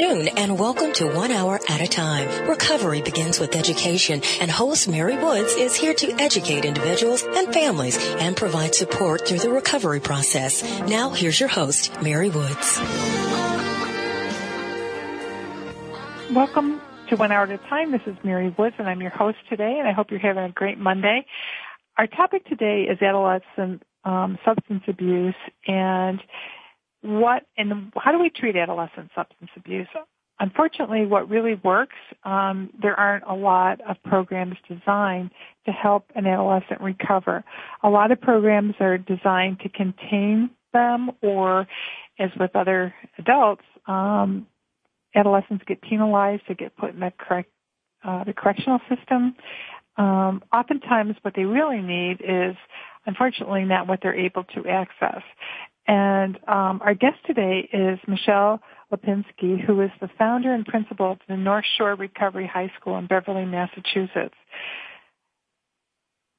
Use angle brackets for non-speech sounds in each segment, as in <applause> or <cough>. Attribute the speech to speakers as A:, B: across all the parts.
A: Noon and welcome to One Hour at a Time. Recovery begins with education and host Mary Woods is here to educate individuals and families and provide support through the recovery process. Now here's your host, Mary Woods.
B: Welcome to One Hour at a Time. This is Mary Woods and I'm your host today and I hope you're having a great Monday. Our topic today is adolescent um, substance abuse and what and how do we treat adolescent substance abuse? Unfortunately, what really works, um, there aren't a lot of programs designed to help an adolescent recover. A lot of programs are designed to contain them, or as with other adults, um, adolescents get penalized to get put in the correct uh, the correctional system. Um, oftentimes, what they really need is, unfortunately, not what they're able to access. And um, our guest today is Michelle Lipinski, who is the founder and principal of the North Shore Recovery High School in Beverly, Massachusetts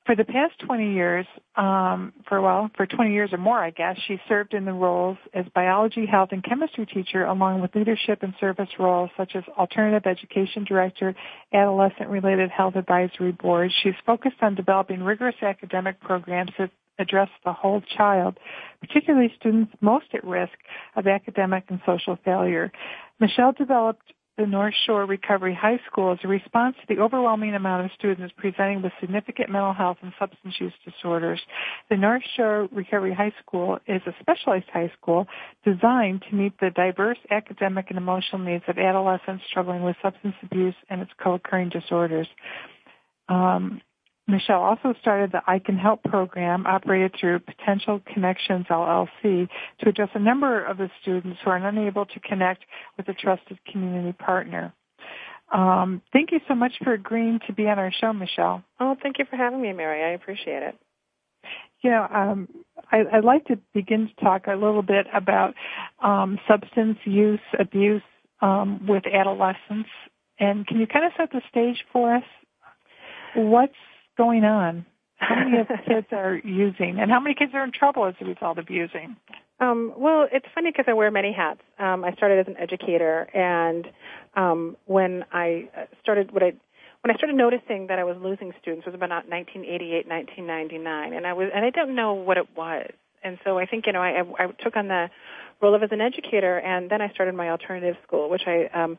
B: for the past 20 years, um, for well, for 20 years or more, I guess, she served in the roles as biology, health, and chemistry teacher, along with leadership and service roles such as alternative education director, adolescent-related health advisory board. She's focused on developing rigorous academic programs that address the whole child, particularly students most at risk of academic and social failure. Michelle developed the North Shore Recovery High School as a response to the overwhelming amount of students presenting with significant mental health and substance use disorders. The North Shore Recovery High School is a specialized high school designed to meet the diverse academic and emotional needs of adolescents struggling with substance abuse and its co-occurring disorders. Um, Michelle also started the I Can Help program operated through Potential Connections LLC to address a number of the students who are unable to connect with a trusted community partner. Um, thank you so much for agreeing to be on our show, Michelle.
C: Oh, thank you for having me, Mary. I appreciate it.
B: You know, um, I, would like to begin to talk a little bit about um, substance use abuse um, with adolescents. And can you kind of set the stage for us? What's going on? How many of <laughs> kids are using, and how many kids are in trouble as a result of using?
C: Um, well, it's funny because I wear many hats. Um, I started as an educator, and um, when I uh, started, what I when I started noticing that I was losing students was about 1988, 1999, and I was and I don't know what it was, and so I think you know I, I took on the role of as an educator, and then I started my alternative school, which I um,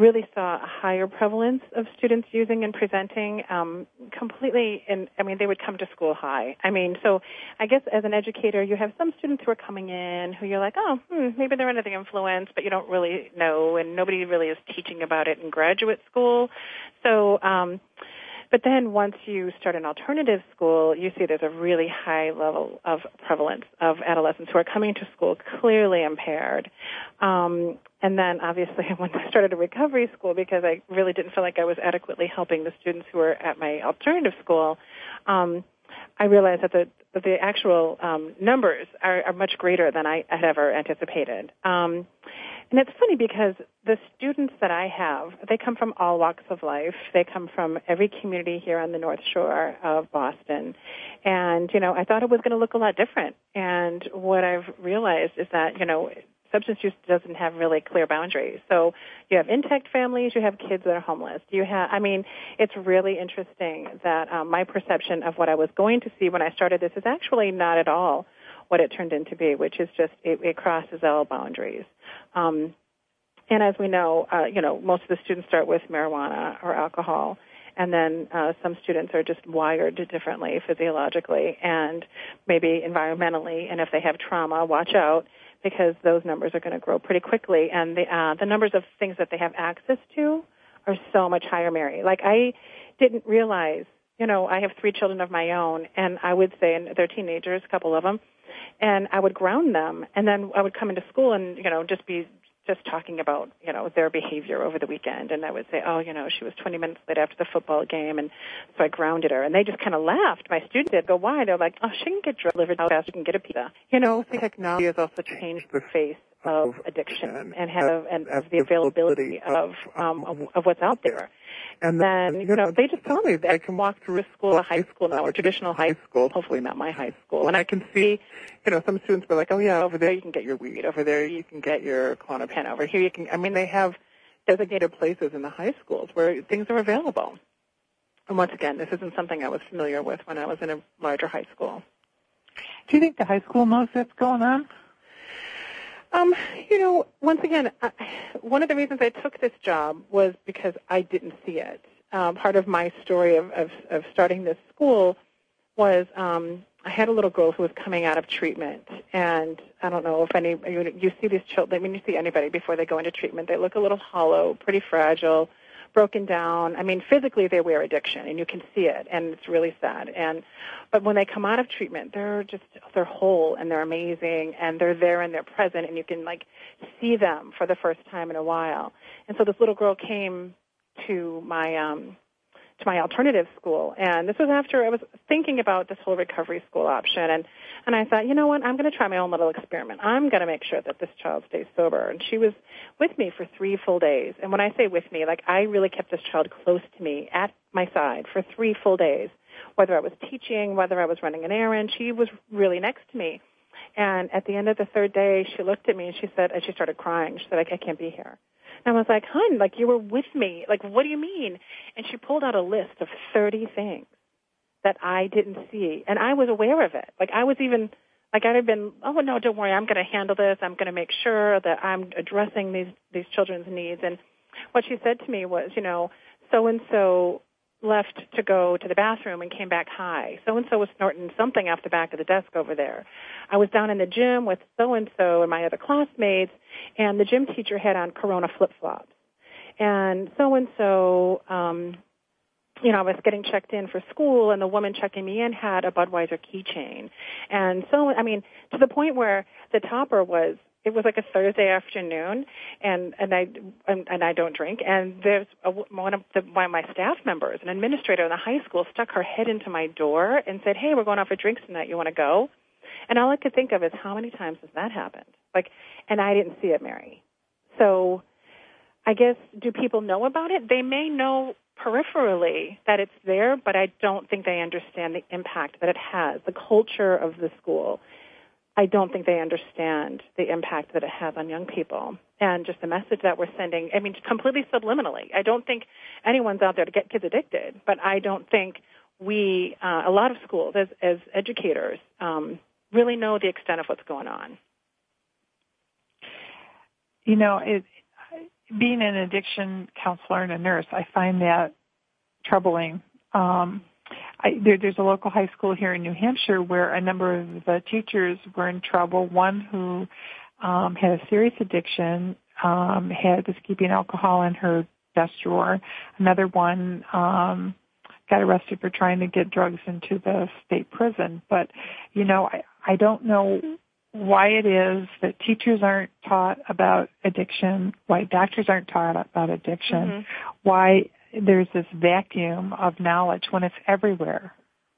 C: really saw a higher prevalence of students using and presenting um, completely in i mean they would come to school high. I mean so i guess as an educator you have some students who are coming in who you're like oh hmm, maybe they're under the influence but you don't really know and nobody really is teaching about it in graduate school. So um but then once you start an alternative school, you see there's a really high level of prevalence of adolescents who are coming to school clearly impaired. Um, and then obviously <laughs> when I started a recovery school because I really didn't feel like I was adequately helping the students who were at my alternative school, um, I realized that the that the actual um, numbers are, are much greater than I had ever anticipated. Um, and it's funny because the students that I have, they come from all walks of life. They come from every community here on the North Shore of Boston. And, you know, I thought it was going to look a lot different. And what I've realized is that, you know, substance use doesn't have really clear boundaries. So you have intact families, you have kids that are homeless. You have, I mean, it's really interesting that um, my perception of what I was going to see when I started this is actually not at all what it turned into be, which is just it, it crosses all boundaries. Um, and as we know, uh, you know, most of the students start with marijuana or alcohol and then uh, some students are just wired differently physiologically and maybe environmentally and if they have trauma watch out because those numbers are going to grow pretty quickly, and the uh, the numbers of things that they have access to are so much higher, Mary. Like I didn't realize, you know, I have three children of my own, and I would say, and they're teenagers, a couple of them, and I would ground them, and then I would come into school and you know just be just talking about, you know, their behavior over the weekend. And I would say, oh, you know, she was 20 minutes late after the football game. And so I grounded her. And they just kind of laughed. My students did go, why? They're like, oh, she can get delivered how fast she can get a pizza. You know, technology has also changed the face of addiction and have and of the availability of um, of, of what's out there. And then, you know, they just tell me that I can walk through a school, a high school now, or traditional high school, hopefully not my high school, and I can see, you know, some students were like, oh yeah, over there you can get your weed, over there you can get your Klonopin, over here you can, I mean, they have designated places in the high schools where things are available. And once again, this isn't something I was familiar with when I was in a larger high school.
B: Do you think the high school knows what's going on?
C: Um, you know, once again, I, one of the reasons I took this job was because I didn't see it. Um, part of my story of, of, of starting this school was um, I had a little girl who was coming out of treatment, and I don't know if any you, you see these children I mean, you see anybody before they go into treatment, they look a little hollow, pretty fragile, broken down. I mean, physically they wear addiction, and you can see it, and it's really sad. And but when they come out of treatment, they're just they're whole and they're amazing, and they're there and they're present, and you can like see them for the first time in a while. And so this little girl came to my um to my alternative school. And this was after I was thinking about this whole recovery school option. And, and I thought, you know what, I'm going to try my own little experiment. I'm going to make sure that this child stays sober. And she was with me for three full days. And when I say with me, like I really kept this child close to me at my side for three full days. Whether I was teaching, whether I was running an errand, she was really next to me. And at the end of the third day, she looked at me and she said, and she started crying. She said, like, I can't be here. And I was like, hun, like you were with me. Like, what do you mean? And she pulled out a list of 30 things that I didn't see. And I was aware of it. Like I was even, like I'd have been, oh no, don't worry, I'm going to handle this. I'm going to make sure that I'm addressing these, these children's needs. And what she said to me was, you know, so and so left to go to the bathroom and came back high. So and so was snorting something off the back of the desk over there. I was down in the gym with so and so and my other classmates, and the gym teacher had on Corona flip flops. And so and so, um, you know, I was getting checked in for school, and the woman checking me in had a Budweiser keychain. And so, I mean, to the point where the topper was it was like a Thursday afternoon, and and I and, and I don't drink. And there's a, one of the, one of my staff members, an administrator in the high school, stuck her head into my door and said, "Hey, we're going out for drinks tonight. You want to go?" And all I could think of is how many times has that happened? Like, and I didn't see it, Mary. So, I guess do people know about it? They may know peripherally that it's there, but I don't think they understand the impact that it has, the culture of the school I don't think they understand the impact that it has on young people and just the message that we're sending. I mean, completely subliminally. I don't think anyone's out there to get kids addicted, but I don't think we, uh, a lot of schools as, as educators, um, really know the extent of what's going on.
B: You know, it, being an addiction counselor and a nurse, I find that troubling. Um, I, there, there's a local high school here in New Hampshire where a number of the teachers were in trouble. One who um, had a serious addiction um, had was keeping alcohol in her desk drawer. Another one um, got arrested for trying to get drugs into the state prison. But you know, I, I don't know why it is that teachers aren't taught about addiction, why doctors aren't taught about addiction, mm-hmm. why there's this vacuum of knowledge when it's everywhere.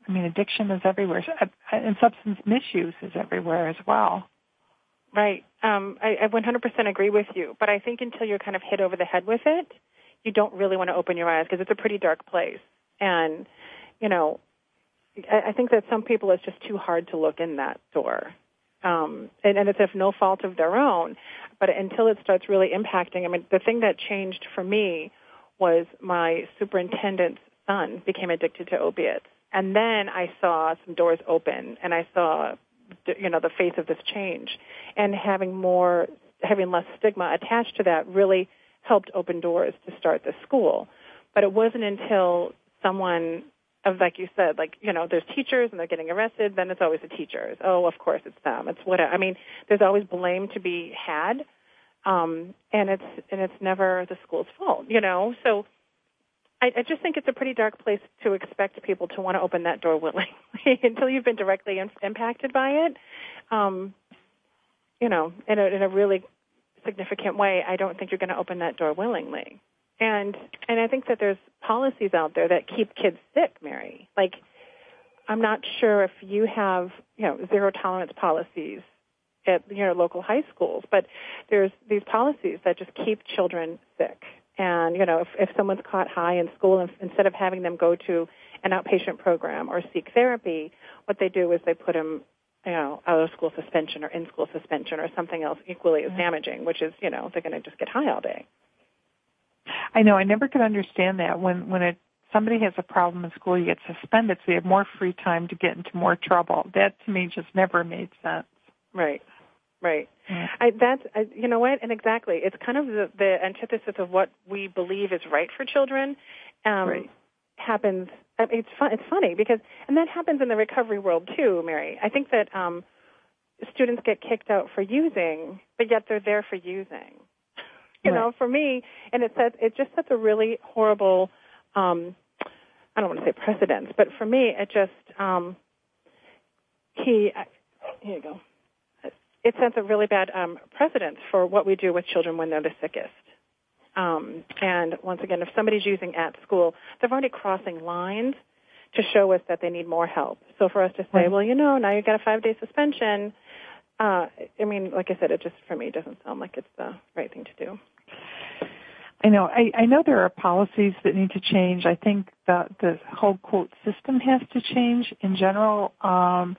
B: I mean, addiction is everywhere, uh, and substance misuse is everywhere as well.
D: Right. Um, I, I 100% agree with you, but I think until you're kind of hit over the head with it, you don't really want to open your eyes because it's a pretty dark place. And, you know, I, I think that some people it's just too hard to look in that door. Um, and, and it's of no fault of their own. But until it starts really impacting, I mean, the thing that changed for me was my superintendent's son became addicted to opiates. And then I saw some doors open and I saw, you know, the face of this change. And having more, having less stigma attached to that really helped open doors to start the school. But it wasn't until someone of like you said, like you know, there's teachers and they're getting arrested. Then it's always the teachers. Oh, of course it's them. It's what I mean. There's always blame to be had, um, and it's and it's never the school's fault, you know. So I, I just think it's a pretty dark place to expect people to want to open that door willingly <laughs> until you've been directly in, impacted by it. Um, you know, in a in a really significant way, I don't think you're going to open that door willingly. And and I think that there's policies out there that keep kids sick, Mary. Like I'm not sure if you have, you know, zero tolerance policies at your local high schools, but there's these policies that just keep children sick.
C: And you know, if, if someone's caught high in school, instead of having them go to an outpatient program or seek therapy, what they do is they put them, you know, out of school suspension or in school suspension or something else equally as mm-hmm. damaging, which is, you know, they're going to just get high all day.
B: I know. I never could understand that when when it somebody has a problem in school, you get suspended, so you have more free time to get into more trouble. That to me just never made sense.
C: Right. Right. Yeah. I, that's I, you know what, and exactly, it's kind of the, the antithesis of what we believe is right for children. Um, right. Happens. I mean, it's fun. It's funny because, and that happens in the recovery world too, Mary. I think that um, students get kicked out for using, but yet they're there for using. You right. know, for me, and it sets it just sets a really horrible. Um, I don't want to say precedence, but for me, it just um, he. I, Here you go it sets a really bad um, precedence for what we do with children when they're the sickest. Um, and once again, if somebody's using at school, they're already crossing lines to show us that they need more help. So for us to say, well, you know, now you've got a five-day suspension, uh, I mean, like I said, it just for me doesn't sound like it's the right thing to do.
B: I know. I, I know there are policies that need to change. I think the the whole quote system has to change in general. Um,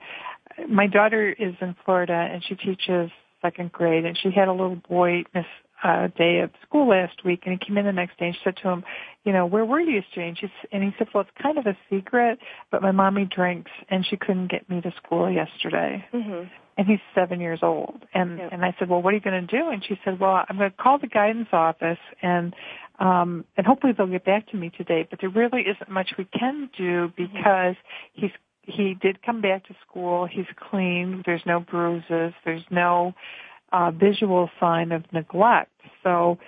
B: my daughter is in Florida and she teaches second grade and she had a little boy miss a day of school last week and he came in the next day and she said to him, you know, where were you yesterday? And, and he said, well, it's kind of a secret, but my mommy drinks and she couldn't get me to school yesterday. Mm-hmm. And he's seven years old. And, yep. and I said, well, what are you going to do? And she said, well, I'm going to call the guidance office and, um, and hopefully they'll get back to me today. But there really isn't much we can do mm-hmm. because mm-hmm. he's he did come back to school. He's clean. There's no bruises. There's no uh, visual sign of neglect. So,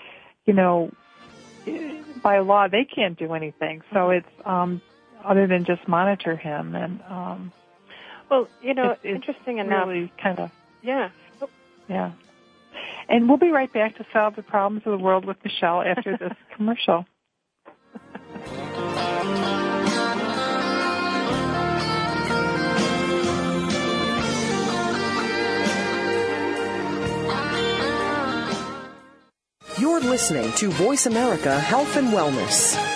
B: you know, by law they can't do anything. So it's um, other than just monitor him. And um,
C: well, you know, it's, it's interesting enough.
B: Really kind of
C: yeah,
B: yeah. And we'll be right back to solve the problems of the world with Michelle after this <laughs> commercial.
E: You're listening to Voice America Health and Wellness.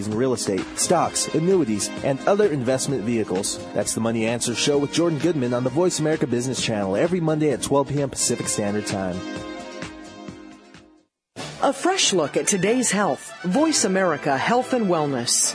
F: in real estate, stocks, annuities, and other investment vehicles. That's the Money Answer Show with Jordan Goodman on the Voice America Business Channel every Monday at 12 p.m. Pacific Standard Time.
E: A fresh look at today's health. Voice America Health and Wellness.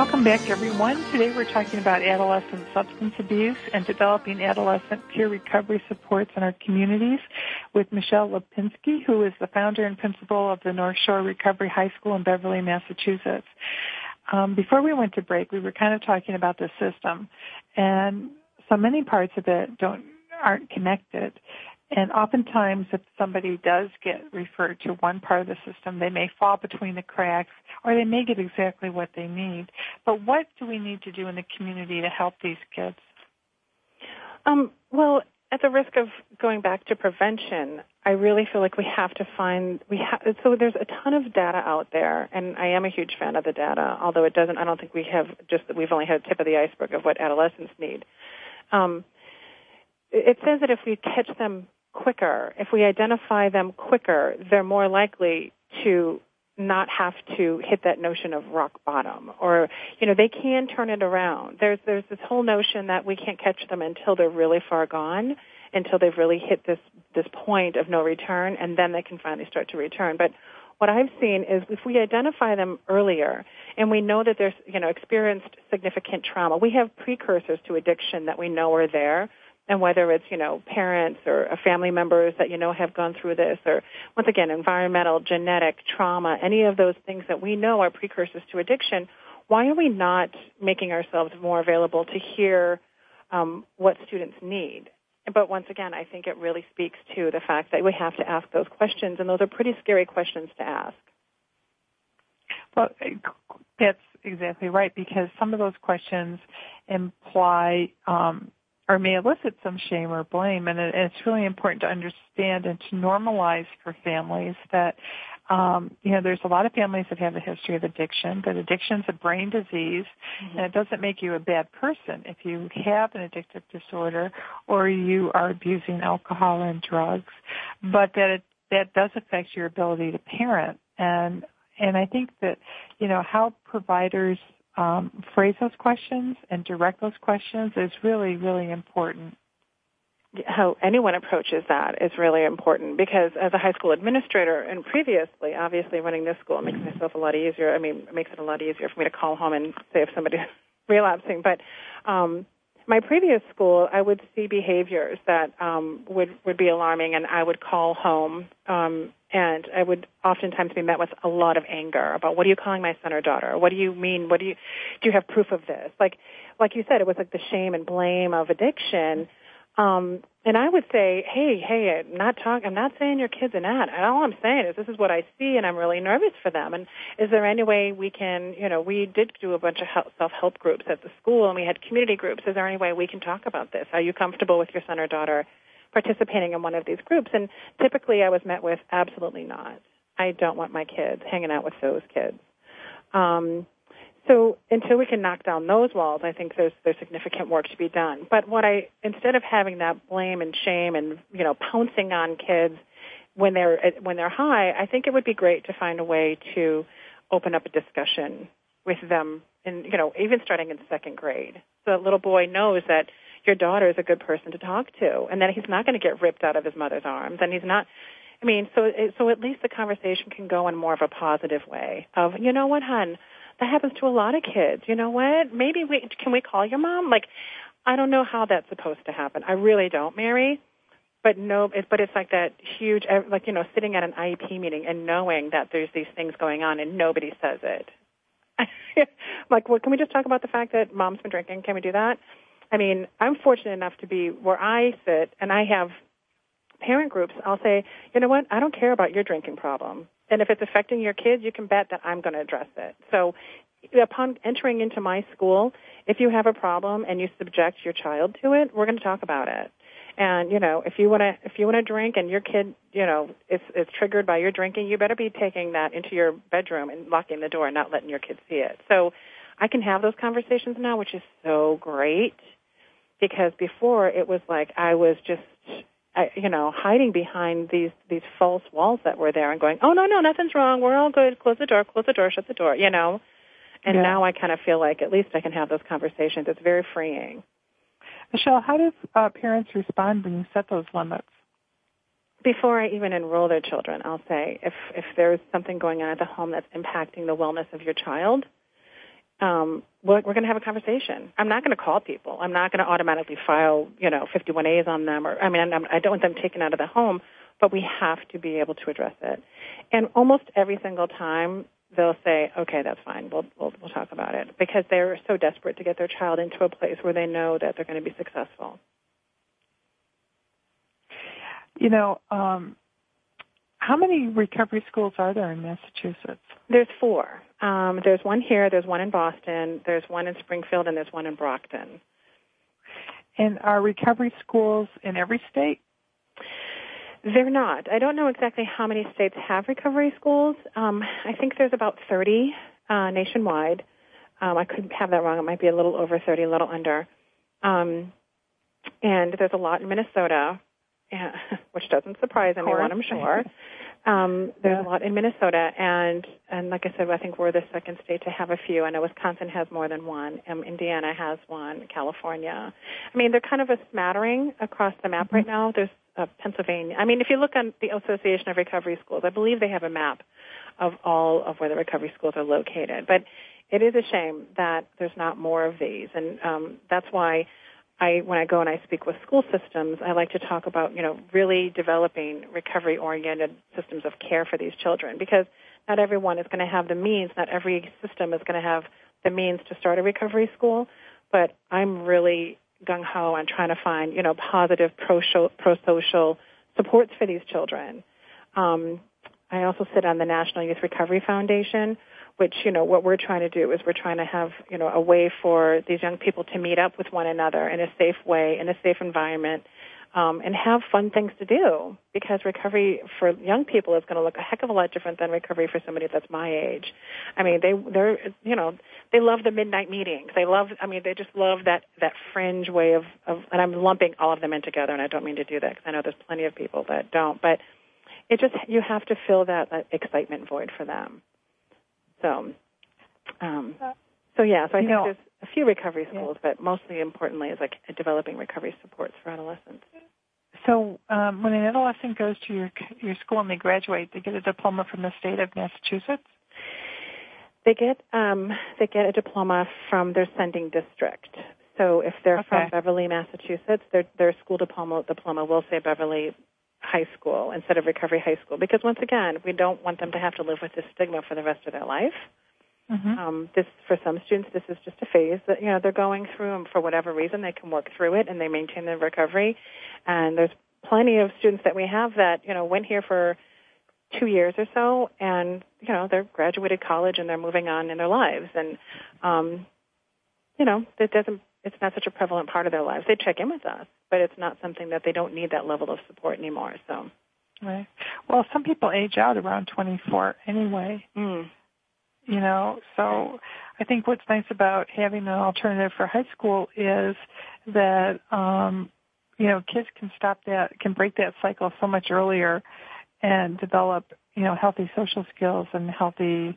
B: Welcome back, everyone. Today we're talking about adolescent substance abuse and developing adolescent peer recovery supports in our communities with Michelle Lipinski, who is the founder and principal of the North Shore Recovery High School in Beverly, Massachusetts. Um, before we went to break, we were kind of talking about the system, and so many parts of it don't aren't connected. and oftentimes, if somebody does get referred to one part of the system, they may fall between the cracks or they may get exactly what they need. But what do we need to do in the community to help these kids?
C: Um, well, at the risk of going back to prevention, I really feel like we have to find we have so there's a ton of data out there and I am a huge fan of the data, although it doesn't I don't think we have just we've only had a tip of the iceberg of what adolescents need. Um, it says that if we catch them quicker, if we identify them quicker, they're more likely to not have to hit that notion of rock bottom or you know they can turn it around. There's there's this whole notion that we can't catch them until they're really far gone until they've really hit this this point of no return and then they can finally start to return. But what i've seen is if we identify them earlier and we know that there's you know experienced significant trauma we have precursors to addiction that we know are there and whether it's you know parents or family members that you know have gone through this or once again environmental genetic trauma any of those things that we know are precursors to addiction why are we not making ourselves more available to hear um, what students need? But once again i think it really speaks to the fact that we have to ask those questions and those are pretty scary questions to ask.
B: Well that's exactly right because some of those questions imply um, or may elicit some shame or blame. And it's really important to understand and to normalize for families that, um, you know, there's a lot of families that have a history of addiction, that addiction's a brain disease, mm-hmm. and it doesn't make you a bad person if you have an addictive disorder or you are abusing alcohol and drugs, but that it, that does affect your ability to parent. And and I think that, you know, how providers um, phrase those questions and direct those questions is really, really important.
C: How anyone approaches that is really important because as a high school administrator and previously, obviously running this school makes myself a lot easier. I mean, it makes it a lot easier for me to call home and say if somebody's <laughs> relapsing. But um, my previous school, I would see behaviors that um, would would be alarming, and I would call home um, and I would oftentimes be met with a lot of anger about what are you calling my son or daughter? What do you mean? What do you do? You have proof of this? Like, like you said, it was like the shame and blame of addiction. Um, and I would say, hey, hey, not talking. I'm not saying your kid's an ad. All I'm saying is this is what I see, and I'm really nervous for them. And is there any way we can, you know, we did do a bunch of self-help groups at the school, and we had community groups. Is there any way we can talk about this? Are you comfortable with your son or daughter participating in one of these groups. And typically I was met with absolutely not. I don't want my kids hanging out with those kids. Um, so until we can knock down those walls, I think there's there's significant work to be done. But what I instead of having that blame and shame and you know pouncing on kids when they're when they're high, I think it would be great to find a way to open up a discussion with them, and you know even starting in second grade, so that little boy knows that your daughter is a good person to talk to, and that he's not going to get ripped out of his mother's arms, and he's not. I mean, so so at least the conversation can go in more of a positive way. Of you know what, hun, that happens to a lot of kids. You know what? Maybe we can we call your mom? Like, I don't know how that's supposed to happen. I really don't, Mary. But no, it, but it's like that huge, like you know, sitting at an IEP meeting and knowing that there's these things going on and nobody says it. <laughs> like, well, can we just talk about the fact that mom's been drinking? Can we do that? I mean, I'm fortunate enough to be where I sit and I have parent groups. I'll say, you know what? I don't care about your drinking problem. And if it's affecting your kids, you can bet that I'm going to address it. So upon entering into my school, if you have a problem and you subject your child to it, we're going to talk about it. And you know, if you want to if you want to drink and your kid, you know, is is triggered by your drinking, you better be taking that into your bedroom and locking the door and not letting your kids see it. So I can have those conversations now, which is so great because before it was like I was just you know hiding behind these these false walls that were there and going oh no no nothing's wrong. We're all good. Close the door close the door shut the door you know? And yeah. now I kind of feel like at least I can have those conversations. It's very freeing.
B: Michelle how do uh, parents respond when you set those limits?
C: Before I even enroll their children I'll say if if there's something going on at the home that's impacting the wellness of your child um, we're, we're going to have a conversation. I'm not going to call people. I'm not going to automatically file, you know, 51As on them. Or I mean, I'm, I don't want them taken out of the home, but we have to be able to address it. And almost every single time, they'll say, "Okay, that's fine. We'll we'll, we'll talk about it," because they're so desperate to get their child into a place where they know that they're going to be successful.
B: You know, um, how many recovery schools are there in Massachusetts?
C: There's four. Um, there's one here, there's one in Boston, there's one in Springfield, and there's one in Brockton.
B: And are recovery schools in every state?
C: They're not. I don't know exactly how many states have recovery schools. Um, I think there's about 30 uh, nationwide. Um, I could have that wrong. It might be a little over 30, a little under. Um, and there's a lot in Minnesota, <laughs> which doesn't surprise anyone, I'm sure. Um, there's yeah. a lot in Minnesota, and and like I said, I think we're the second state to have a few. I know Wisconsin has more than one. Um, Indiana has one. California. I mean, they're kind of a smattering across the map mm-hmm. right now. There's uh, Pennsylvania. I mean, if you look on the Association of Recovery Schools, I believe they have a map of all of where the recovery schools are located. But it is a shame that there's not more of these, and um, that's why I, when I go and I speak with school systems, I like to talk about, you know, really developing recovery-oriented systems of care for these children because not everyone is going to have the means, not every system is going to have the means to start a recovery school, but I'm really gung-ho on trying to find, you know, positive pro-social supports for these children. Um, I also sit on the National Youth Recovery Foundation, which you know what we're trying to do is we're trying to have you know a way for these young people to meet up with one another in a safe way in a safe environment um, and have fun things to do because recovery for young people is going to look a heck of a lot different than recovery for somebody that's my age. I mean, they they're you know they love the midnight meetings. They love I mean they just love that that fringe way of of and I'm lumping all of them in together and I don't mean to do that because I know there's plenty of people that don't, but it just you have to fill that, that excitement void for them. So, um, so yeah, so I you think know, there's a few recovery schools, yeah. but mostly importantly is like developing recovery supports for adolescents.
B: So um, when an adolescent goes to your your school and they graduate, they get a diploma from the state of Massachusetts.
C: They get um, they get a diploma from their sending district. So if they're okay. from Beverly, Massachusetts, their their school diploma diploma will say Beverly high school instead of recovery high school. Because once again we don't want them to have to live with this stigma for the rest of their life. Mm-hmm. um, this for some students this is just a phase that you know they're going through and for whatever reason they can work through it and they maintain their recovery. And there's plenty of students that we have that you know went here for two years or so and you know they're graduated college and they're moving on in their lives. And um you know it doesn't it's not such a prevalent part of their lives. They check in with us, but it's not something that they don't need that level of support anymore. So,
B: right. Well, some people age out around 24 anyway.
C: Mm.
B: You know, so I think what's nice about having an alternative for high school is that um, you know kids can stop that, can break that cycle so much earlier, and develop you know healthy social skills and healthy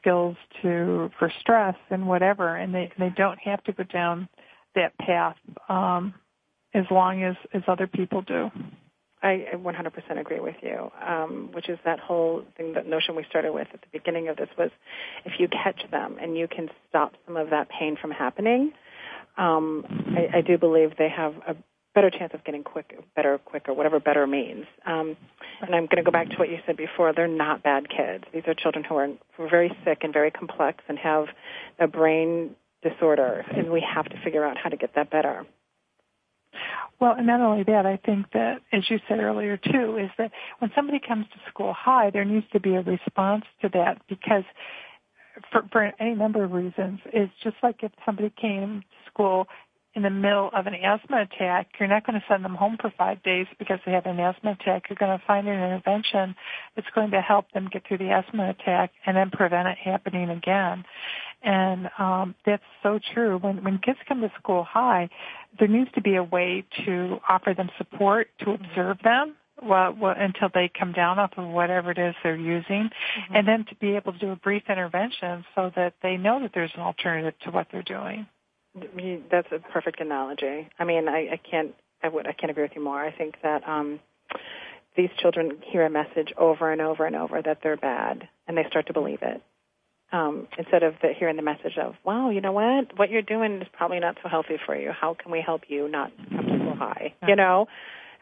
B: skills to for stress and whatever, and they they don't have to go down that path um, as long as as other people do.
C: I 100% agree with you, um, which is that whole thing, that notion we started with at the beginning of this was if you catch them and you can stop some of that pain from happening, um, I, I do believe they have a better chance of getting quick, better, quicker, whatever better means. Um, and I'm going to go back to what you said before. They're not bad kids. These are children who are, who are very sick and very complex and have a brain disorder, and we have to figure out how to get that better.
B: Well, and not only that, I think that, as you said earlier too, is that when somebody comes to school high, there needs to be a response to that because for, for any number of reasons. It's just like if somebody came to school in the middle of an asthma attack, you're not going to send them home for five days because they have an asthma attack. You're going to find an intervention that's going to help them get through the asthma attack and then prevent it happening again. And um, that's so true. When when kids come to school high, there needs to be a way to offer them support, to observe them, well, well, until they come down off of whatever it is they're using, mm-hmm. and then to be able to do a brief intervention so that they know that there's an alternative to what they're doing.
C: That's a perfect analogy. I mean, I, I can't, I would, I can't agree with you more. I think that um, these children hear a message over and over and over that they're bad, and they start to believe it. Um, instead of the, hearing the message of, "Wow, you know what? What you're doing is probably not so healthy for you. How can we help you not come so high?" You know,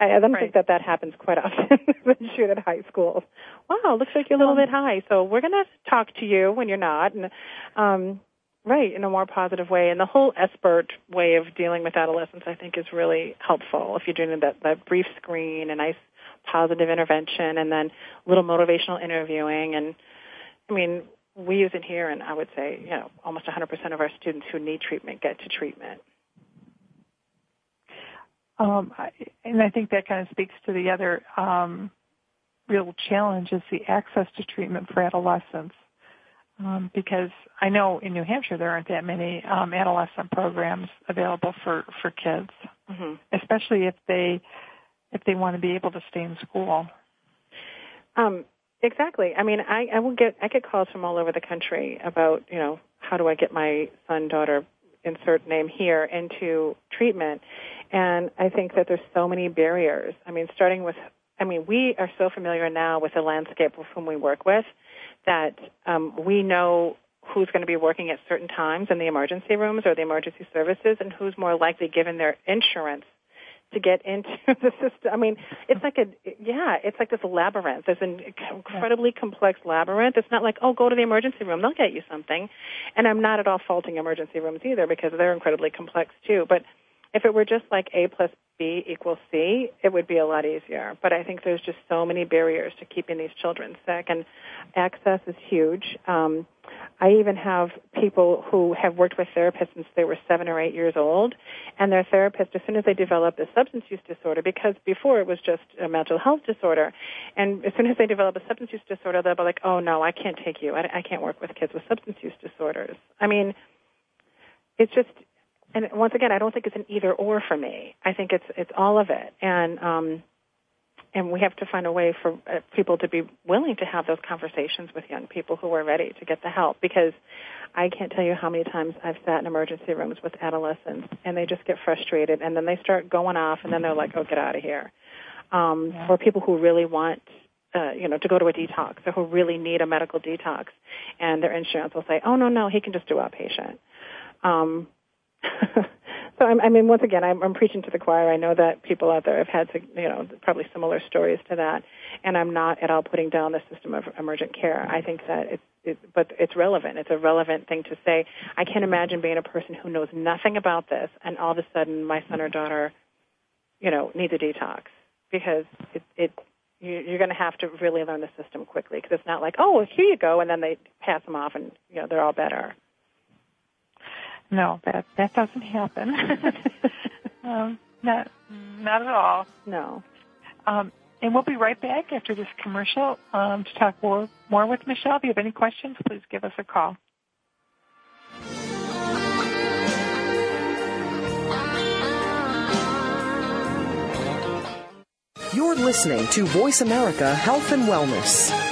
C: I, I don't right. think that that happens quite <laughs> often when shoot at high schools. Wow, looks like you're a little bit high, so we're going to talk to you when you're not. And um, Right, in a more positive way. And the whole SBIRT way of dealing with adolescence, I think, is really helpful. If you're doing that, that brief screen, a nice positive intervention and then a little motivational interviewing. And I mean, we use it here, and I would say, you know, almost 100% of our students who need treatment get to treatment.
B: Um, and I think that kind of speaks to the other um, real challenge is the access to treatment for adolescents. Um, because I know in New Hampshire there aren't that many um, adolescent programs available for for kids, mm-hmm. especially if they if they want to be able to stay in school.
C: Um, exactly. I mean, I, I will get I get calls from all over the country about you know how do I get my son daughter insert name here into treatment, and I think that there's so many barriers. I mean, starting with I mean, we are so familiar now with the landscape of whom we work with that um, we know who's going to be working at certain times in the emergency rooms or the emergency services and who's more likely given their insurance to get into <laughs> the system. I mean, it's like a yeah, it's like this labyrinth. There's an incredibly complex labyrinth. It's not like oh, go to the emergency room, they'll get you something. And I'm not at all faulting emergency rooms either because they're incredibly complex too. But if it were just like A plus B equals C, it would be a lot easier. But I think there's just so many barriers to keeping these children sick, and access is huge. Um, I even have people who have worked with therapists since they were seven or eight years old, and their therapist, as soon as they develop a substance use disorder, because before it was just a mental health disorder, and as soon as they develop a substance use disorder, they'll be like, "Oh no, I can't take you. I, I can't work with kids with substance use disorders." I mean, it's just and once again, I don't think it's an either or for me. I think it's it's all of it, and um, and we have to find a way for uh, people to be willing to have those conversations with young people who are ready to get the help. Because I can't tell you how many times I've sat in emergency rooms with adolescents, and they just get frustrated, and then they start going off, and then they're like, "Oh, get out of here." Um, yeah. Or people who really want uh, you know, to go to a detox or who really need a medical detox, and their insurance will say, "Oh no, no, he can just do outpatient." Um, <laughs> so I'm, I mean, once again, I'm, I'm preaching to the choir. I know that people out there have had, you know, probably similar stories to that, and I'm not at all putting down the system of emergent care. I think that it's, it, but it's relevant. It's a relevant thing to say. I can't imagine being a person who knows nothing about this, and all of a sudden my son or daughter, you know, needs a detox because it, it you're going to have to really learn the system quickly because it's not like, oh, well, here you go, and then they pass them off and you know they're all better.
B: No, that that doesn't happen. <laughs> um, not not at all.
C: No.
B: Um, and we'll be right back after this commercial um, to talk more, more with Michelle. If you have any questions, please give us a call.
E: You're listening to Voice America Health and Wellness.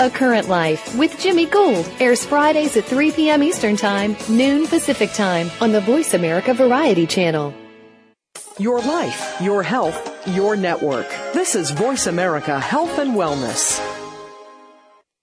G: A Current Life with Jimmy Gould airs Fridays at 3 p.m. Eastern Time, noon Pacific Time on the Voice America Variety Channel.
E: Your life, your health, your network. This is Voice America Health and Wellness.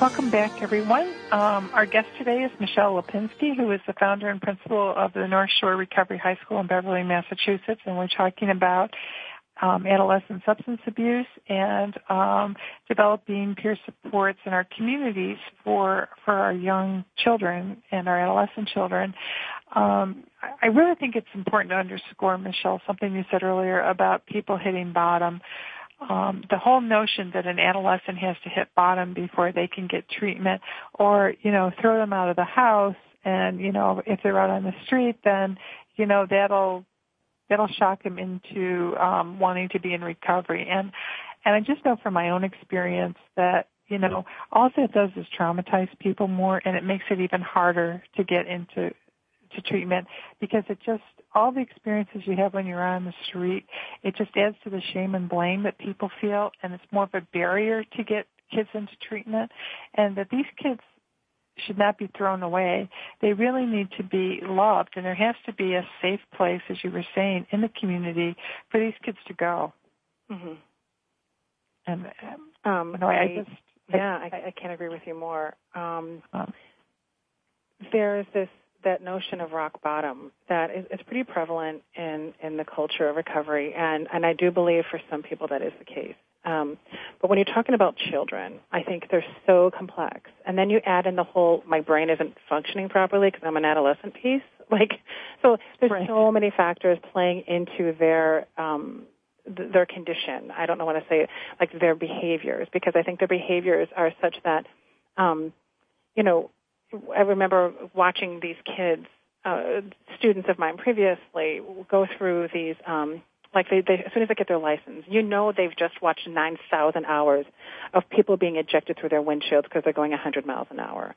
B: Welcome back, everyone. Um, our guest today is Michelle Lipinski, who is the founder and principal of the North Shore Recovery High School in Beverly, Massachusetts, and we're talking about um, adolescent substance abuse and um, developing peer supports in our communities for for our young children and our adolescent children. Um, I really think it's important to underscore, Michelle, something you said earlier about people hitting bottom. Um, the whole notion that an adolescent has to hit bottom before they can get treatment, or you know, throw them out of the house, and you know, if they're out on the street, then you know that'll that'll shock them into um, wanting to be in recovery. And and I just know from my own experience that you know all that does is traumatize people more, and it makes it even harder to get into to treatment because it just all the experiences you have when you're on the street, it just adds to the shame and blame that people feel, and it's more of a barrier to get kids into treatment, and that these kids should not be thrown away. They really need to be loved, and there has to be a safe place, as you were saying, in the community for these kids to go.
C: Mm-hmm.
B: And um, um, know, I, I just
C: yeah, I, I, can't agree with you more. Um, um, there is this that notion of rock bottom that is, is pretty prevalent in in the culture of recovery, and and I do believe for some people that is the case. Um, but when you're talking about children, I think they're so complex. And then you add in the whole, my brain isn't functioning properly because I'm an adolescent piece. <laughs> Like, so there's right. so many factors playing into their, um, th- their condition. I don't know what to say, like their behaviors, because I think their behaviors are such that, um, you know, I remember watching these kids, uh, students of mine previously, go through these, um, like they, they, as soon as they get their license, you know they've just watched 9,000 hours of people being ejected through their windshields because they're going 100 miles an hour.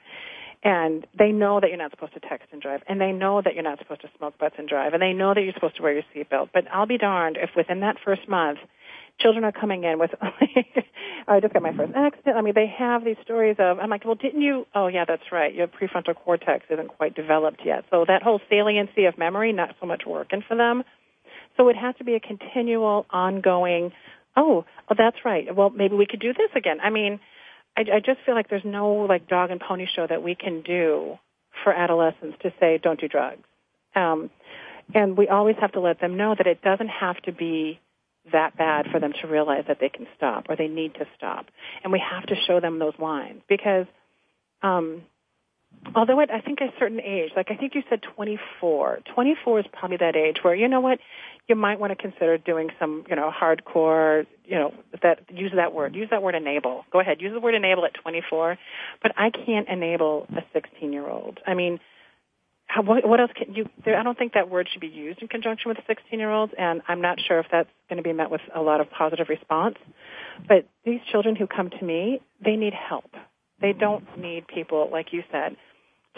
C: And they know that you're not supposed to text and drive, and they know that you're not supposed to smoke butts and drive, and they know that you're supposed to wear your seatbelt. But I'll be darned if within that first month, children are coming in with, <laughs> I just got my first accident. I mean, they have these stories of, I'm like, well, didn't you? Oh, yeah, that's right. Your prefrontal cortex isn't quite developed yet. So that whole saliency of memory, not so much working for them. So it has to be a continual, ongoing, oh, oh, that's right. Well, maybe we could do this again. I mean, I, I just feel like there's no like dog and pony show that we can do for adolescents to say don't do drugs. Um, and we always have to let them know that it doesn't have to be that bad for them to realize that they can stop or they need to stop. And we have to show them those lines because um, although at I think a certain age, like I think you said 24. 24 is probably that age where you know what, you might want to consider doing some, you know, hardcore, you know, that use that word, use that word enable. Go ahead, use the word enable at 24. But I can't enable a 16 year old. I mean, how, what, what else can you? There, I don't think that word should be used in conjunction with 16 year olds, and I'm not sure if that's going to be met with a lot of positive response. But these children who come to me, they need help. They don't need people like you said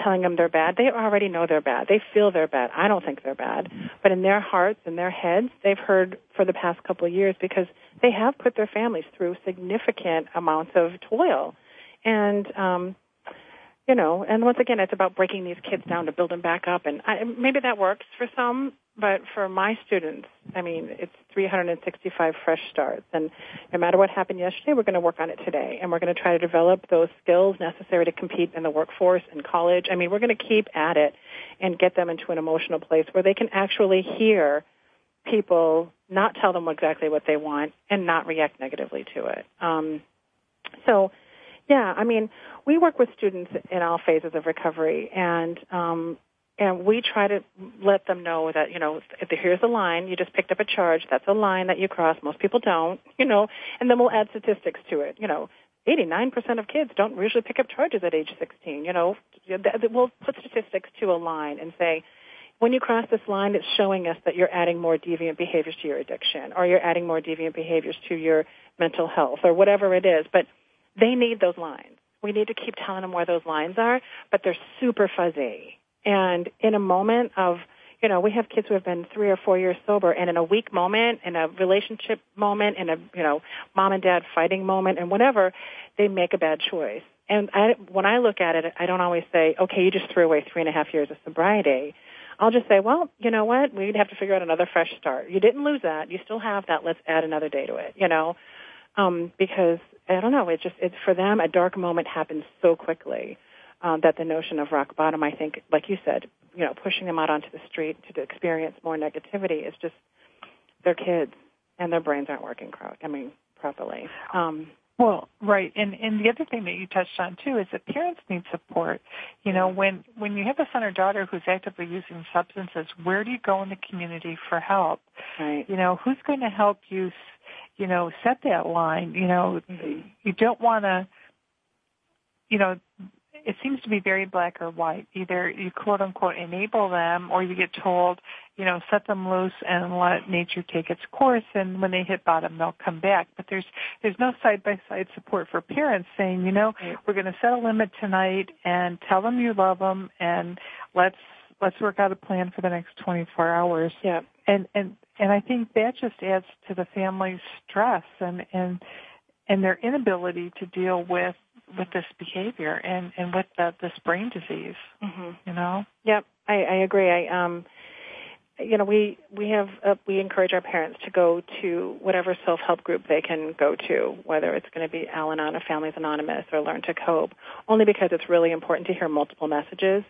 C: telling them they're bad. They already know they're bad. They feel they're bad. I don't think they're bad. But in their hearts and their heads, they've heard for the past couple of years because they have put their families through significant amounts of toil. And um you know, and once again, it's about breaking these kids down to build them back up. And I, maybe that works for some, but for my students, I mean, it's 365 fresh starts. And no matter what happened yesterday, we're going to work on it today. And we're going to try to develop those skills necessary to compete in the workforce and college. I mean, we're going to keep at it and get them into an emotional place where they can actually hear people not tell them exactly what they want and not react negatively to it. Um, so, yeah, I mean, we work with students in all phases of recovery, and um, and we try to let them know that you know here's a line you just picked up a charge that's a line that you cross most people don't <laughs> you know and then we'll add statistics to it. You know 89% of kids don't usually pick up charges at age 16 you know? We'll put statistics to a line and say when you cross this line it's showing us that you're adding more deviant behaviors to your addiction or you're adding more deviant behaviors to your mental health or whatever it is but they need those lines we need to keep telling them where those lines are but they're super fuzzy and in a moment of, you know, we have kids who have been three or four years sober, and in a weak moment, in a relationship moment, in a, you know, mom and dad fighting moment, and whatever, they make a bad choice. And I, when I look at it, I don't always say, okay, you just threw away three and a half years of sobriety. I'll just say, well, you know what? We'd have to figure out another fresh start. You didn't lose that. You still have that. Let's add another day to it, you know? Um, because I don't know, it just it for them a dark moment happens so quickly um, that the notion of rock bottom, I think, like you said, you know, pushing them out onto the street to experience more negativity is just their kids and their brains aren't working. I mean, properly. Um,
B: well, right, and and the other thing that you touched on too is that parents need support. You know, when when you have a son or daughter who's actively using substances, where do you go in the community for help?
C: Right.
B: You know, who's going to help you? You know, set that line. You know, mm-hmm. you don't want to. You know, it seems to be very black or white. Either you quote unquote enable them or you get told, you know, set them loose and let nature take its course and when they hit bottom they'll come back. But there's there's no side by side support for parents saying, you know, we're going to set a limit tonight and tell them you love them and let's let's work out a plan for the next 24 hours.
C: Yeah.
B: And and and I think that just adds to the family's stress and and and their inability to deal with with this behavior and and with the, this brain disease.
C: Mm-hmm.
B: You know.
C: Yep, I, I agree. I um, you know, we we have uh, we encourage our parents to go to whatever self help group they can go to, whether it's going to be Al-Anon or Families Anonymous or Learn to Cope, only because it's really important to hear multiple messages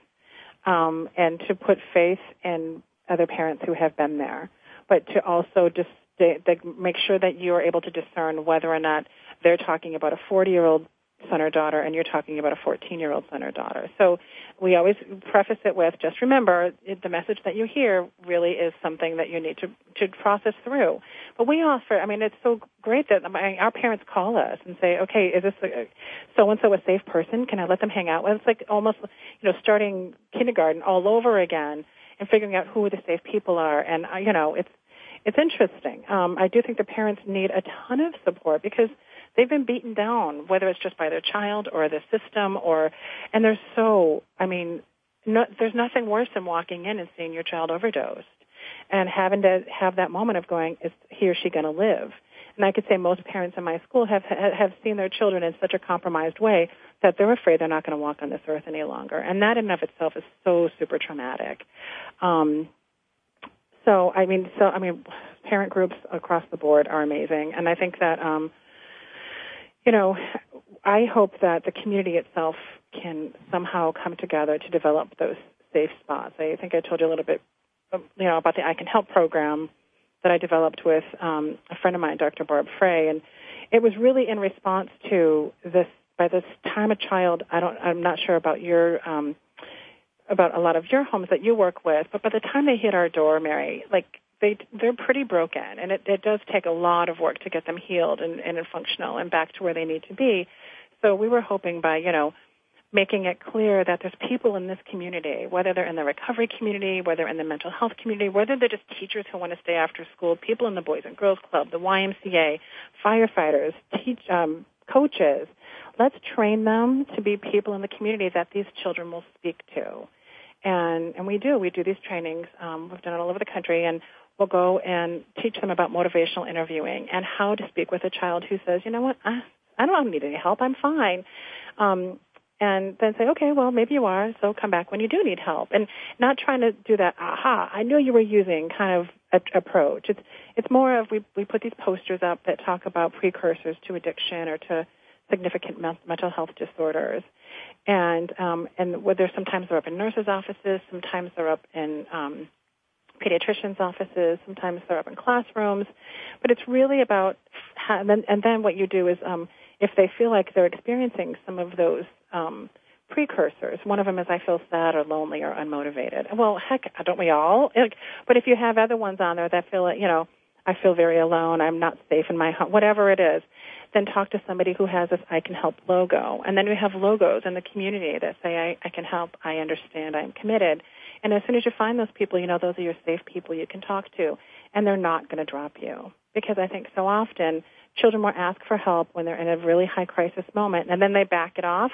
C: um, and to put faith in other parents who have been there, but to also just make sure that you are able to discern whether or not they're talking about a 40 year old son or daughter and you're talking about a 14 year old son or daughter. So we always preface it with just remember the message that you hear really is something that you need to, to process through. But we offer, I mean, it's so great that our parents call us and say, okay, is this so and so a safe person? Can I let them hang out with? It's like almost, you know, starting kindergarten all over again and figuring out who the safe people are. And, uh, you know, it's, it's interesting. Um, I do think the parents need a ton of support because they've been beaten down, whether it's just by their child or the system or, and they're so, I mean, no, there's nothing worse than walking in and seeing your child overdosed and having to have that moment of going, is he or she going to live? And I could say most parents in my school have have seen their children in such a compromised way that they're afraid they're not going to walk on this earth any longer, and that in and of itself is so super traumatic. Um, so I mean, so I mean, parent groups across the board are amazing, and I think that um, you know, I hope that the community itself can somehow come together to develop those safe spots. I think I told you a little bit, um, you know, about the I Can Help program that I developed with um, a friend of mine, Dr. Barb Frey, and it was really in response to this. By this time, a child, I don't, I'm not sure about your, um, about a lot of your homes that you work with, but by the time they hit our door, Mary, like they they're pretty broken, and it, it does take a lot of work to get them healed and, and functional and back to where they need to be. So we were hoping by you know making it clear that there's people in this community, whether they're in the recovery community, whether they're in the mental health community, whether they're just teachers who want to stay after school, people in the Boys and Girls Club, the YMCA, firefighters, teach, um, coaches. Let's train them to be people in the community that these children will speak to. And, and we do. We do these trainings. Um, we've done it all over the country. And will go and teach them about motivational interviewing and how to speak with a child who says, you know what, I, I don't need any help, I'm fine. Um, and then say, okay, well, maybe you are, so come back when you do need help. And not trying to do that, aha, I knew you were using kind of a, approach. It's, it's more of we, we put these posters up that talk about precursors to addiction or to significant mental health disorders. And, um, and whether sometimes they're up in nurses' offices, sometimes they're up in, um, pediatricians' offices. Sometimes they're up in classrooms, but it's really about. How, and, then, and then what you do is, um, if they feel like they're experiencing some of those um, precursors, one of them is I feel sad or lonely or unmotivated. Well, heck, don't we all? But if you have other ones on there that feel like, you know, I feel very alone, I'm not safe in my home, whatever it is, then talk to somebody who has this I can help logo. And then we have logos in the community that say I, I can help, I understand, I'm committed. And as soon as you find those people, you know those are your safe people you can talk to, and they're not going to drop you. Because I think so often children will ask for help when they're in a really high crisis moment, and then they back it off,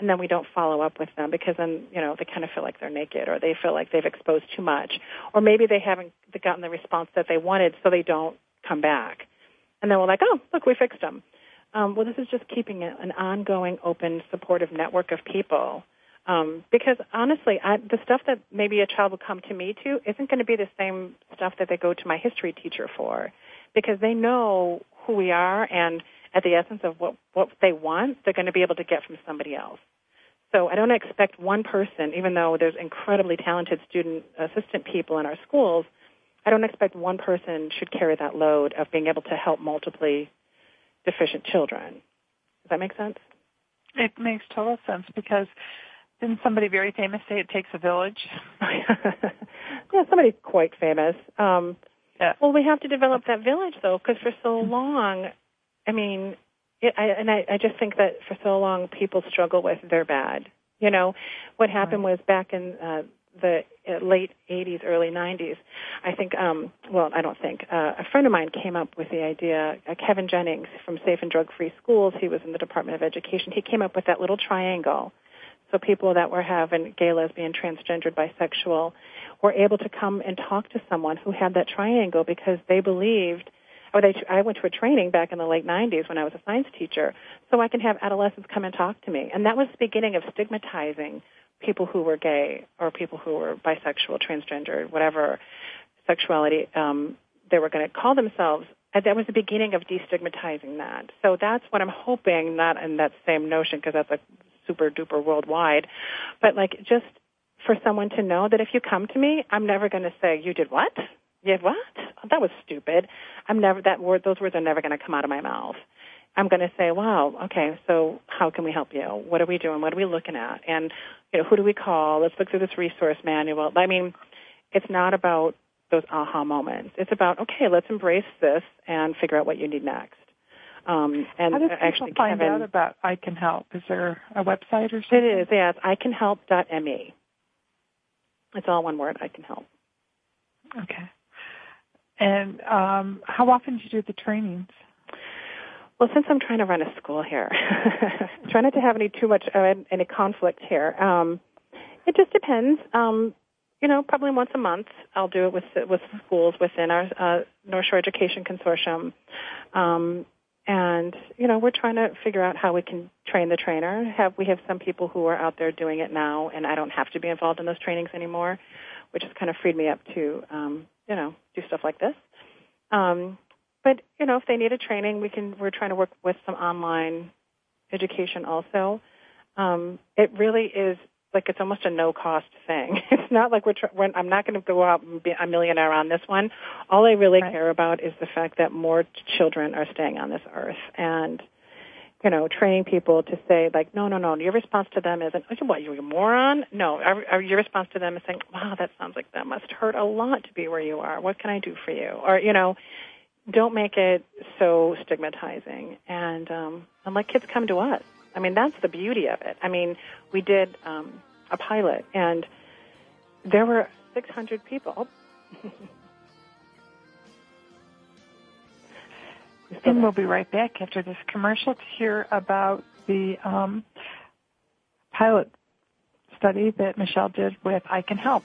C: and then we don't follow up with them because then you know they kind of feel like they're naked, or they feel like they've exposed too much, or maybe they haven't gotten the response that they wanted, so they don't come back. And then we're like, oh, look, we fixed them. Um, well, this is just keeping an ongoing, open, supportive network of people um, because honestly, I, the stuff that maybe a child will come to me to isn't going to be the same stuff that they go to my history teacher for, because they know who we are and at the essence of what what they want, they're going to be able to get from somebody else. So I don't expect one person, even though there's incredibly talented student assistant people in our schools, I don't expect one person should carry that load of being able to help multiply deficient children. Does that make sense?
B: It makes total sense because didn't somebody very famous say it takes a village? <laughs>
C: yeah, somebody quite famous. Um, yeah. Well, we have to develop that village though, because for so long, I mean, it, I, and I, I just think that for so long people struggle with they're bad. You know, what happened right. was back in uh, the uh, late 80s, early 90s, I think, um, well, I don't think, uh, a friend of mine came up with the idea, uh, Kevin Jennings from Safe and Drug Free Schools, he was in the Department of Education, he came up with that little triangle. So people that were having gay, lesbian, transgendered, bisexual were able to come and talk to someone who had that triangle because they believed or they, I went to a training back in the late 90s when I was a science teacher, so I can have adolescents come and talk to me. And that was the beginning of stigmatizing people who were gay or people who were bisexual, transgender, whatever sexuality um, they were going to call themselves. And that was the beginning of destigmatizing that. So that's what I'm hoping, not in that same notion, because that's like super duper worldwide, but like just for someone to know that if you come to me, I'm never going to say, you did what? You did what? That was stupid. I'm never, that word, those words are never going to come out of my mouth. I'm going to say, wow, okay, so how can we help you? What are we doing? What are we looking at? And, you know, who do we call? Let's look through this resource manual. I mean, it's not about those aha moments. It's about, okay, let's embrace this and figure out what you need next.
B: Um, and How does
C: actually
B: find
C: Kevin,
B: out about I Can Help? Is there a website or something?
C: It is, yeah. It's icanhelp.me. It's all one word, I Can Help.
B: Okay. And um, how often do you do the trainings?
C: Well, since I'm trying to run a school here, <laughs> try not to have any too much uh, any conflict here. Um, it just depends. Um, you know, probably once a month. I'll do it with with schools within our uh, North Shore Education Consortium, um, and you know, we're trying to figure out how we can train the trainer. Have we have some people who are out there doing it now, and I don't have to be involved in those trainings anymore, which has kind of freed me up to um, you know do stuff like this. Um, but you know, if they need a training, we can. We're trying to work with some online education also. Um, it really is like it's almost a no cost thing. <laughs> It's not like we're, we're I'm not going to go out and be a millionaire on this one. All I really right. care about is the fact that more children are staying on this earth and you know, training people to say like, no, no, no. Your response to them isn't, oh, what, you're a moron? No, our, our, your response to them is saying, wow, that sounds like that must hurt a lot to be where you are. What can I do for you? Or you know, don't make it so stigmatizing and um and let kids come to us. I mean, that's the beauty of it. I mean, we did um a pilot and there were 600 people. <laughs>
B: and we'll be right back after this commercial to hear about the um, pilot study that Michelle did with I Can Help.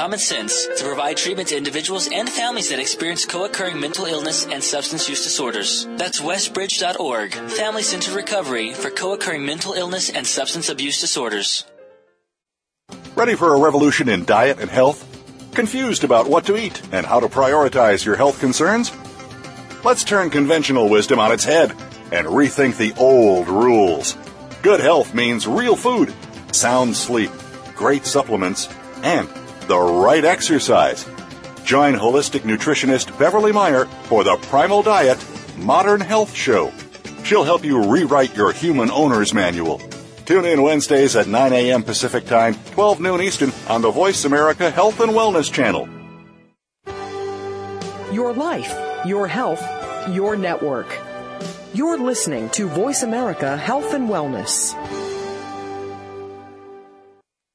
H: common sense to provide treatment to individuals and families that experience co-occurring mental illness and substance use disorders. That's westbridge.org, Family Centered Recovery for co-occurring mental illness and substance abuse disorders.
I: Ready for a revolution in diet and health? Confused about what to eat and how to prioritize your health concerns? Let's turn conventional wisdom on its head and rethink the old rules. Good health means real food, sound sleep, great supplements, and the right exercise. Join holistic nutritionist Beverly Meyer for the Primal Diet Modern Health Show. She'll help you rewrite your human owner's manual Tune in Wednesdays at 9 a.m. Pacific Time, 12 noon Eastern on the Voice America Health and Wellness Channel.
E: Your life, your health, your network. You're listening to Voice America Health and Wellness.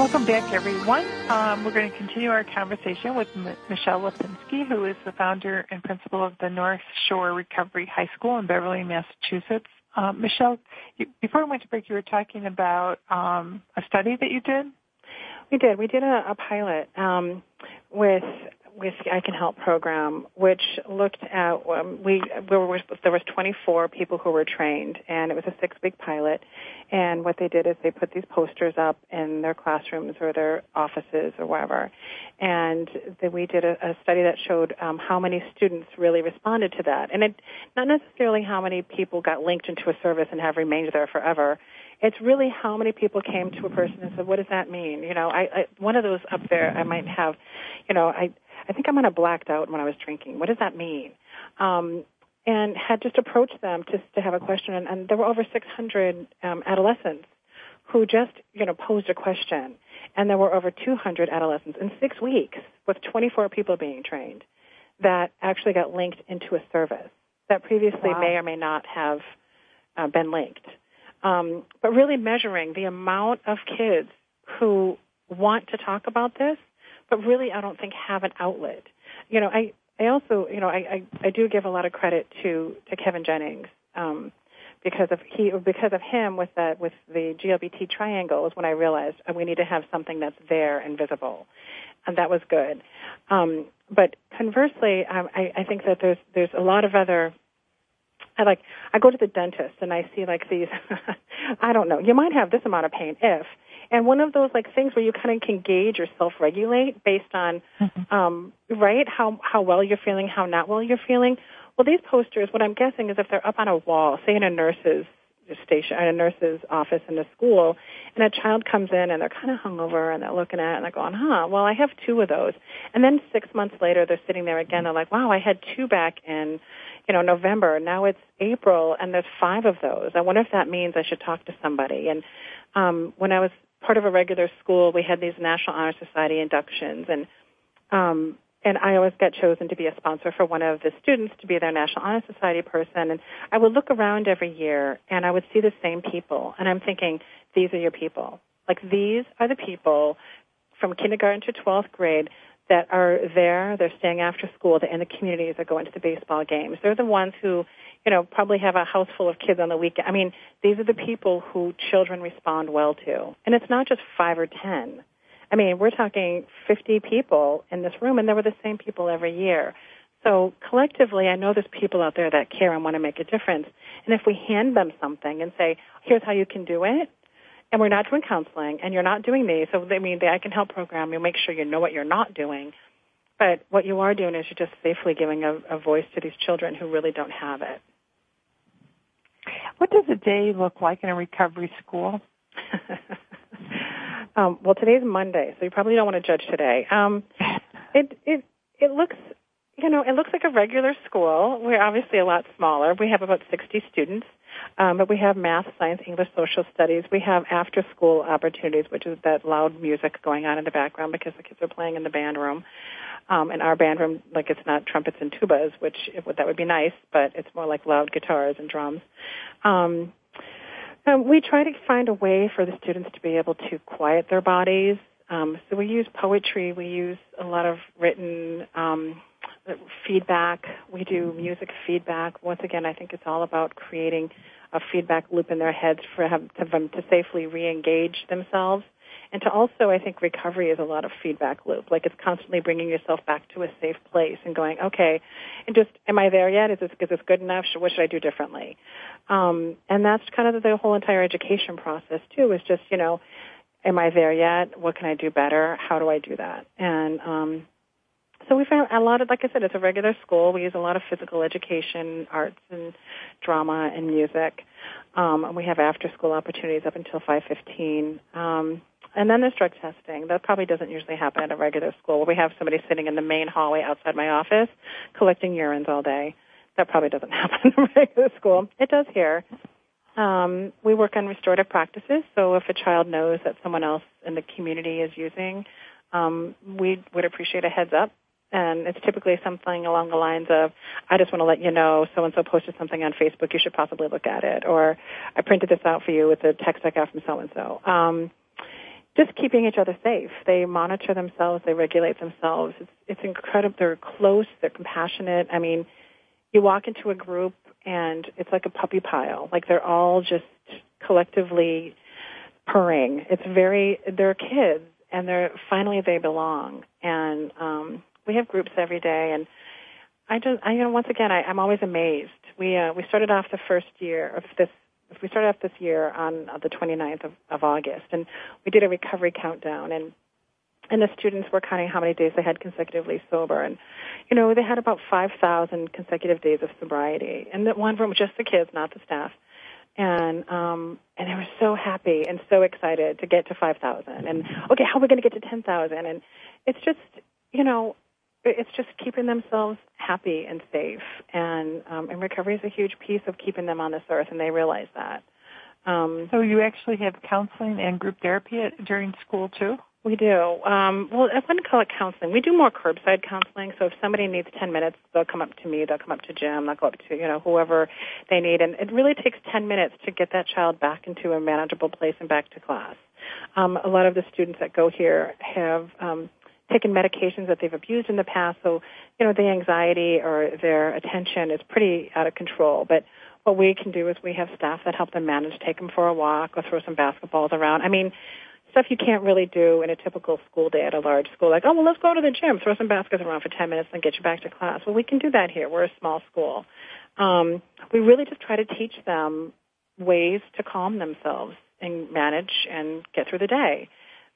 B: Welcome back, everyone. Um, we're going to continue our conversation with M- Michelle Lipinski, who is the founder and principal of the North Shore Recovery High School in Beverly, Massachusetts. Um, Michelle, you, before we went to break, you were talking about um, a study that you did.
C: We did. We did a, a pilot um, with I Can Help program, which looked at um, we, we were, there was 24 people who were trained, and it was a six-week pilot. And what they did is they put these posters up in their classrooms or their offices or wherever, and then we did a, a study that showed um, how many students really responded to that, and it not necessarily how many people got linked into a service and have remained there forever. It's really how many people came to a person and said, "What does that mean?" You know, I, I one of those up there, I might have, you know, I I think I might have blacked out when I was drinking. What does that mean? Um, and had just approached them just to have a question, and, and there were over 600 um, adolescents who just, you know, posed a question, and there were over 200 adolescents in six weeks, with 24 people being trained, that actually got linked into a service that previously wow. may or may not have uh, been linked. Um, but really measuring the amount of kids who want to talk about this but really I don't think have an outlet. You know, I I also you know I I, I do give a lot of credit to to Kevin Jennings. Um, because of he because of him with that with the GLBT triangle is when I realized we need to have something that's there and visible, and that was good. Um, but conversely, um, I, I think that there's there's a lot of other. I like I go to the dentist and I see like these. <laughs> I don't know. You might have this amount of pain if, and one of those like things where you kind of can gauge or self-regulate based on mm-hmm. um, right how how well you're feeling, how not well you're feeling. Well, these posters, what I'm guessing is if they're up on a wall, say in a nurse's station, in a nurse's office in a school, and a child comes in and they're kind of hungover and they're looking at it and they're going, huh, well, I have two of those. And then six months later, they're sitting there again. They're like, wow, I had two back in, you know, November. Now it's April and there's five of those. I wonder if that means I should talk to somebody. And um, when I was part of a regular school, we had these National Honor Society inductions, and um, and I always got chosen to be a sponsor for one of the students to be their National Honor Society person. And I would look around every year, and I would see the same people, and I'm thinking, these are your people. Like these are the people from kindergarten to 12th grade that are there. They're staying after school. They're in the communities. They're going to the baseball games. They're the ones who you know, probably have a house full of kids on the weekend. I mean, these are the people who children respond well to. And it's not just five or ten. I mean, we're talking 50 people in this room, and they were the same people every year. So collectively, I know there's people out there that care and want to make a difference. And if we hand them something and say, here's how you can do it, and we're not doing counseling, and you're not doing these, so I mean, the I Can Help program, you make sure you know what you're not doing. But what you are doing is you're just safely giving a, a voice to these children who really don't have it.
B: What does a day look like in a recovery school? <laughs>
C: um, well, today's Monday, so you probably don't want to judge today. Um, it it it looks you know it looks like a regular school. We're obviously a lot smaller. We have about 60 students, um, but we have math, science, English, social studies. We have after school opportunities, which is that loud music going on in the background because the kids are playing in the band room. Um, in our band room, like it's not trumpets and tubas, which it, that would be nice, but it's more like loud guitars and drums. Um, and we try to find a way for the students to be able to quiet their bodies. Um, so we use poetry. We use a lot of written um, feedback. We do music feedback. Once again, I think it's all about creating a feedback loop in their heads for them to safely re-engage themselves and to also, I think recovery is a lot of feedback loop. Like it's constantly bringing yourself back to a safe place and going, okay, and just, am I there yet? Is this, is this good enough? What should I do differently? Um, and that's kind of the whole entire education process too, is just, you know, am I there yet? What can I do better? How do I do that? And um, so we found a lot of, like I said, it's a regular school. We use a lot of physical education, arts and drama and music. Um, and we have after-school opportunities up until 5:15. Um, and then there's drug testing. That probably doesn't usually happen at a regular school we have somebody sitting in the main hallway outside my office collecting urines all day. That probably doesn't <laughs> happen in a regular school. It does here. Um, we work on restorative practices. So if a child knows that someone else in the community is using, um, we would appreciate a heads up and it's typically something along the lines of, I just want to let you know so and so posted something on Facebook, you should possibly look at it, or I printed this out for you with a text I got from so and so. Just keeping each other safe. They monitor themselves, they regulate themselves. It's, it's incredible. They're close, they're compassionate. I mean, you walk into a group and it's like a puppy pile. Like they're all just collectively purring. It's very, they're kids and they're finally they belong. And um, we have groups every day, and I just, I, you know, once again, I, I'm always amazed. We uh, we started off the first year of this. If We started off this year on uh, the 29th of, of August, and we did a recovery countdown, and and the students were counting how many days they had consecutively sober, and you know, they had about 5,000 consecutive days of sobriety, and that one room, just the kids, not the staff and um and they were so happy and so excited to get to 5000 and okay how are we going to get to 10000 and it's just you know it's just keeping themselves happy and safe. And um, and recovery is a huge piece of keeping them on this earth, and they realize that.
B: Um, so you actually have counseling and group therapy at, during school too.
C: We do. Um, well, I wouldn't call it counseling. We do more curbside counseling. So if somebody needs 10 minutes, they'll come up to me. They'll come up to Jim. They'll go up to, you know, whoever they need. And it really takes 10 minutes to get that child back into a manageable place and back to class. Um, a lot of the students that go here have um, taken medications that they've abused in the past, so you know the anxiety or their attention is pretty out of control. But what we can do is we have staff that help them manage, take them for a walk, or throw some basketballs around. I mean, stuff you can't really do in a typical school day at a large school. Like, oh well, let's go to the gym, throw some baskets around for ten minutes, and get you back to class. Well, we can do that here. We're a small school. Um, we really just try to teach them ways to calm themselves and manage and get through the day.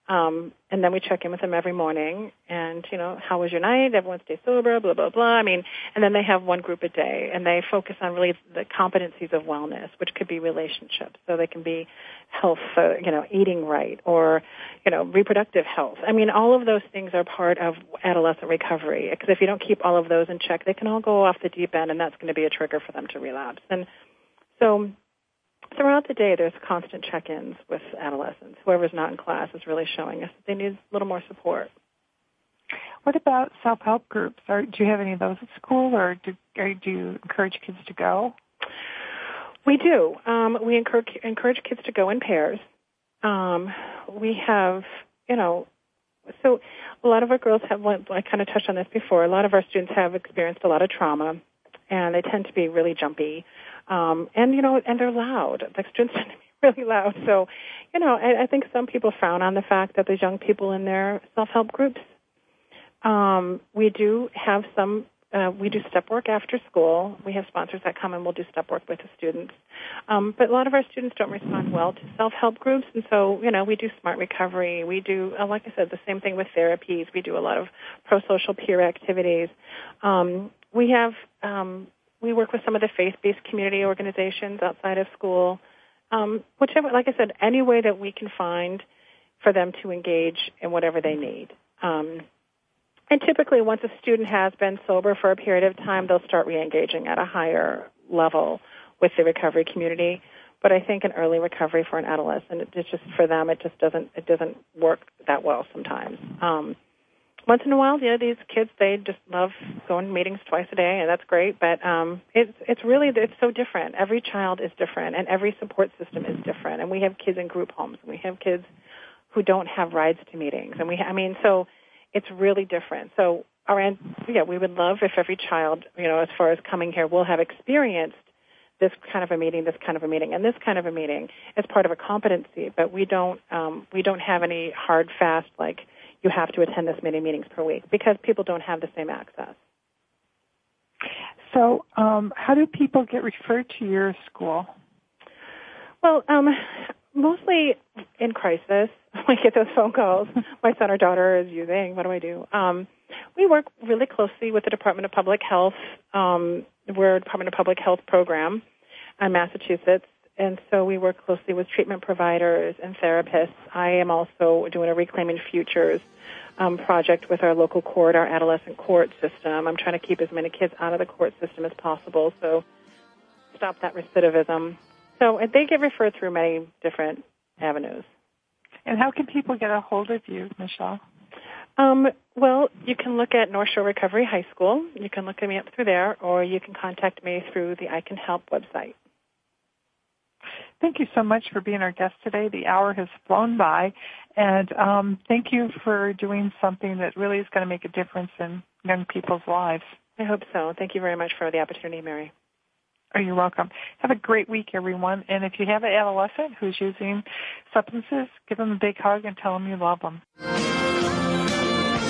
C: Um, and then we check in with them every morning and, you know, how was your night? Everyone stay sober, blah, blah, blah. I mean, and then they have one group a day and they focus on really the competencies of wellness, which could be relationships. So they can be health, uh, you know, eating right or, you know, reproductive health. I mean, all of those things are part of adolescent recovery because if you don't keep all of those in check, they can all go off the deep end and that's going to be a trigger for them to relapse. And so throughout the day, there's constant check-ins with adolescents. Whoever's not in class is really showing us that they need a little more support.
B: What about self-help groups? Or do you have any of those at school, or do, or do you encourage kids to go?
C: We do. Um, we encourage, encourage kids to go in pairs. Um, we have, you know, so a lot of our girls have. I kind of touched on this before. A lot of our students have experienced a lot of trauma, and they tend to be really jumpy um, and you know, and they're loud. The students tend to be really loud. So, you know, I, I think some people frown on the fact that there's young people in their self-help groups. Um, we do have some. Uh, we do step work after school. We have sponsors that come and we'll do step work with the students. Um, but a lot of our students don't respond well to self-help groups, and so you know we do smart recovery. We do, uh, like I said, the same thing with therapies. We do a lot of pro-social peer activities. Um, we have um, we work with some of the faith-based community organizations outside of school. Um, whichever, like I said, any way that we can find for them to engage in whatever they need. Um, and typically, once a student has been sober for a period of time, they'll start re-engaging at a higher level with the recovery community. But I think an early recovery for an adolescent, it's just for them, it just doesn't it doesn't work that well sometimes. Um, once in a while, you know, these kids they just love going to meetings twice a day, and that's great. But um, it's it's really it's so different. Every child is different, and every support system is different. And we have kids in group homes, and we have kids who don't have rides to meetings, and we I mean, so it's really different. So our yeah, we would love if every child, you know, as far as coming here, will have experienced this kind of a meeting, this kind of a meeting, and this kind of a meeting as part of a competency. But we don't um, we don't have any hard fast like you have to attend this many meetings per week because people don't have the same access.
B: So, um, how do people get referred to your school?
C: Well, um, mostly in crisis, <laughs> we get those phone calls. <laughs> My son or daughter is using. What do I do? Um, we work really closely with the Department of Public Health. Um, we're a Department of Public Health program in Massachusetts, and so we work closely with treatment providers and therapists. I am also doing a Reclaiming Futures um, project with our local court, our adolescent court system. I'm trying to keep as many kids out of the court system as possible, so stop that recidivism. So they get referred through many different avenues.
B: And how can people get a hold of you, Michelle?
C: Um, well, you can look at North Shore Recovery High School. You can look at me up through there, or you can contact me through the I Can Help website.
B: Thank you so much for being our guest today. The hour has flown by, and um, thank you for doing something that really is going to make a difference in young people's lives.
C: I hope so. Thank you very much for the opportunity, Mary.
B: Oh, you're welcome. Have a great week, everyone. And if you have an adolescent who's using substances, give them a big hug and tell them you love them.